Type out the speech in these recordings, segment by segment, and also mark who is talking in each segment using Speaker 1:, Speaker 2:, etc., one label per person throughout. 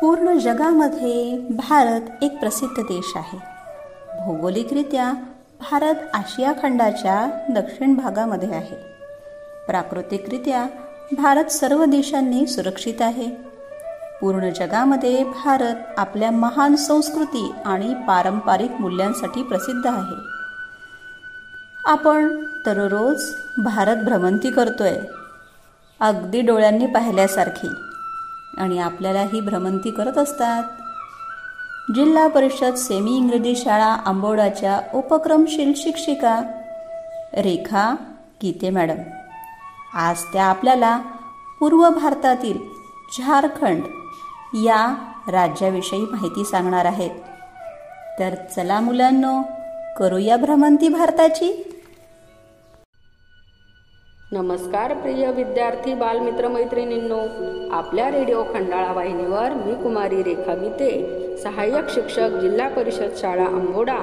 Speaker 1: पूर्ण जगामध्ये भारत एक प्रसिद्ध देश आहे. भौगोलिकरित्या भारत आशिया खंडाच्या दक्षिण भागामध्ये आहे. प्राकृतिकरित्या भारत सर्व देशांनी सुरक्षित आहे. पूर्ण जगामध्ये भारत आपल्या महान संस्कृती आणि पारंपरिक मूल्यांसाठी प्रसिद्ध आहे. आपण दररोज भारत भ्रमंती करतोय. अगदी डोळ्यांनी पाहिल्यासारखी. आणि आपल्याला ही भ्रमंती करत असतात. जिल्हा परिषद सेमी इंग्रजी शाळा आंबोडाच्या उपक्रमशील शिक्षिका रेखा गीते मॅडम. आज त्या आपल्याला पूर्व भारतातील झारखंड या राज्याविषयी माहिती सांगणार आहेत. तर चला मुलांनो करूया भ्रमंती भारताची.
Speaker 2: नमस्कार प्रिय विद्यार्थी बालमित्र मैत्रिणींनो आपल्या रेडिओ खंडाळा वाहिनीवर मी कुमारी रेखा गीते सहाय्यक शिक्षक जिल्हा परिषद शाळा अंबोडा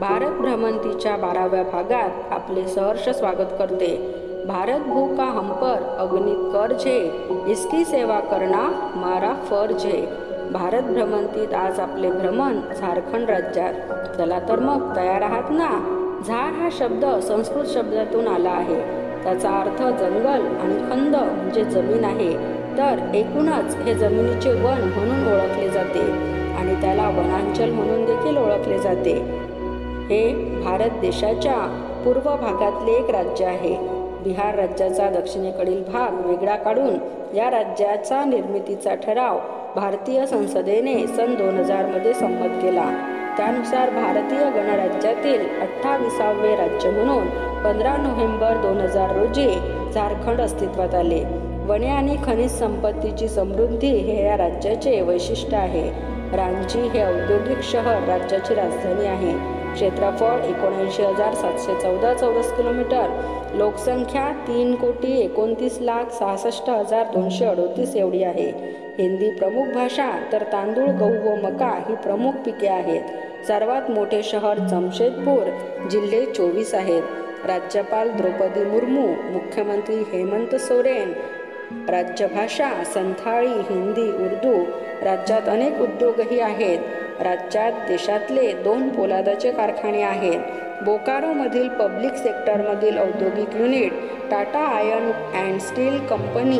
Speaker 2: भारत भ्रमंतीच्या बाराव्या भागात आपले सहर्ष स्वागत करते. भारत भू का हमपर अग्नित कर झे इसकी सेवा करना मारा फर झे. भारत भ्रमंतीत आज आपले भ्रमण झारखंड राज्यात. चला तर मग तयार आहात ना? झार हा शब्द संस्कृत शब्दातून आला आहे. त्याचा अर्थ जंगल आणि खंद म्हणजे जमीन आहे. तर एकूणच हे जमिनीचे वन म्हणून ओळखले जाते आणि त्याला वनांचल म्हणून देखील ओळखले जाते. हे भारत देशाच्या पूर्व भागातले एक राज्य आहे. बिहार राज्याचा दक्षिणेकडील भाग वेगळा काढून या राज्याचा निर्मितीचा ठराव भारतीय संसदेने सन दोन हजारमध्ये संमत केला. त्यानुसार भारतीय गणराज्यातील अठ्ठावीसावे राज्य म्हणून पंधरा नोव्हेंबर दोन हजार रोजी झारखंड अस्तित्वात आले. वने आणि खनिज संपत्तीची समृद्धी हे या राज्याचे वैशिष्ट्य आहे. रांची हे औद्योगिक शहर राज्याची राजधानी आहे. क्षेत्रफळ एकोणऐंशी हजार सातशे चौदा चौरस किलोमीटर. लोकसंख्या तीन कोटी एकोणतीस लाख सहासष्ट हजार दोनशे अडोतीस एवढी आहे. हिंदी प्रमुख भाषा तर तांदूळ गहू व मका ही प्रमुख पिके आहेत. सर्वात मोठे शहर जमशेदपूर जिल्हे चोवीस आहेत. राज्यपाल द्रौपदी मुर्मू मुख्यमंत्री हेमंत सोरेन राज्यभाषा संथाळी हिंदी उर्दू राज्यात अनेक उद्योगही आहेत. राज्यात देशातले दोन पोलादाचे कारखाने आहेत. बोकारोमधील पब्लिक सेक्टरमधील औद्योगिक unit Tata iron and steel company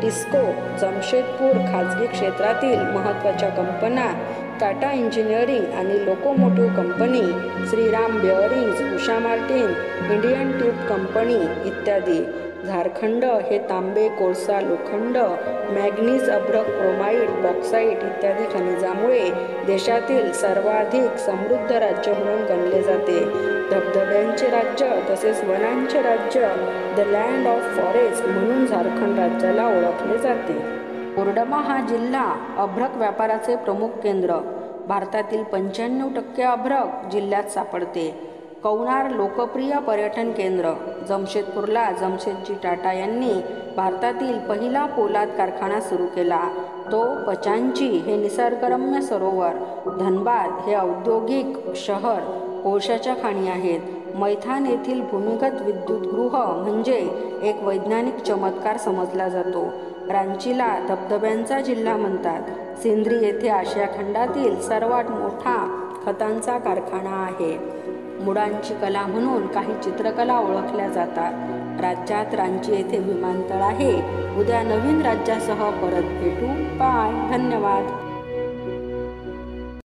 Speaker 2: TISCO Jamshedpur खाजगी क्षेत्रातील महत्त्वाच्या कंपन्या टाटा इंजिनिअरिंग आणि locomotive company Shriram bearings Usha Martin Indian tube company इत्यादी. झारखंड हे तांबे कोळसा लोखंड मॅग्नीज अभ्रक क्रोमाइड बॉक्साईट इत्यादी खनिजामुळे देशातील सर्वाधिक समृद्ध राज्य म्हणून गणले जाते. धबधब्यांचे राज्य तसेच वनांचे राज्य द लँड ऑफ फॉरेस्ट म्हणून झारखंड राज्याला ओळखले जाते. कोरडमा हा जिल्हा अभ्रक व्यापाराचे प्रमुख केंद्र. भारतातील पंच्याण्णव टक्के अभ्रक जिल्ह्यात सापडते. कौनार लोकप्रिय पर्यटन केंद्र जमशेदपूरला जमशेदजी टाटा यांनी भारतातील पहिला पोलाद कारखाना सुरू केला. तो पचांची हे निसर्गरम्य सरोवर धनबाद हे औद्योगिक शहर कोळशाच्या खाणी आहेत. मैथान येथील भूमिगत विद्युतगृह म्हणजे एक वैज्ञानिक चमत्कार समजला जातो. रांचीला धबधब्यांचा जिल्हा म्हणतात. सिंद्री येथे आशिया खंडातील सर्वात मोठा खतांचा कारखाना आहे. मुडांची कला म्हणून काही चित्रकला ओळखल्या जातात. राज्यात रांची येथे विमानतळ आहे. उद्या नवीन राज्यासह परत भेटू. बाय. धन्यवाद.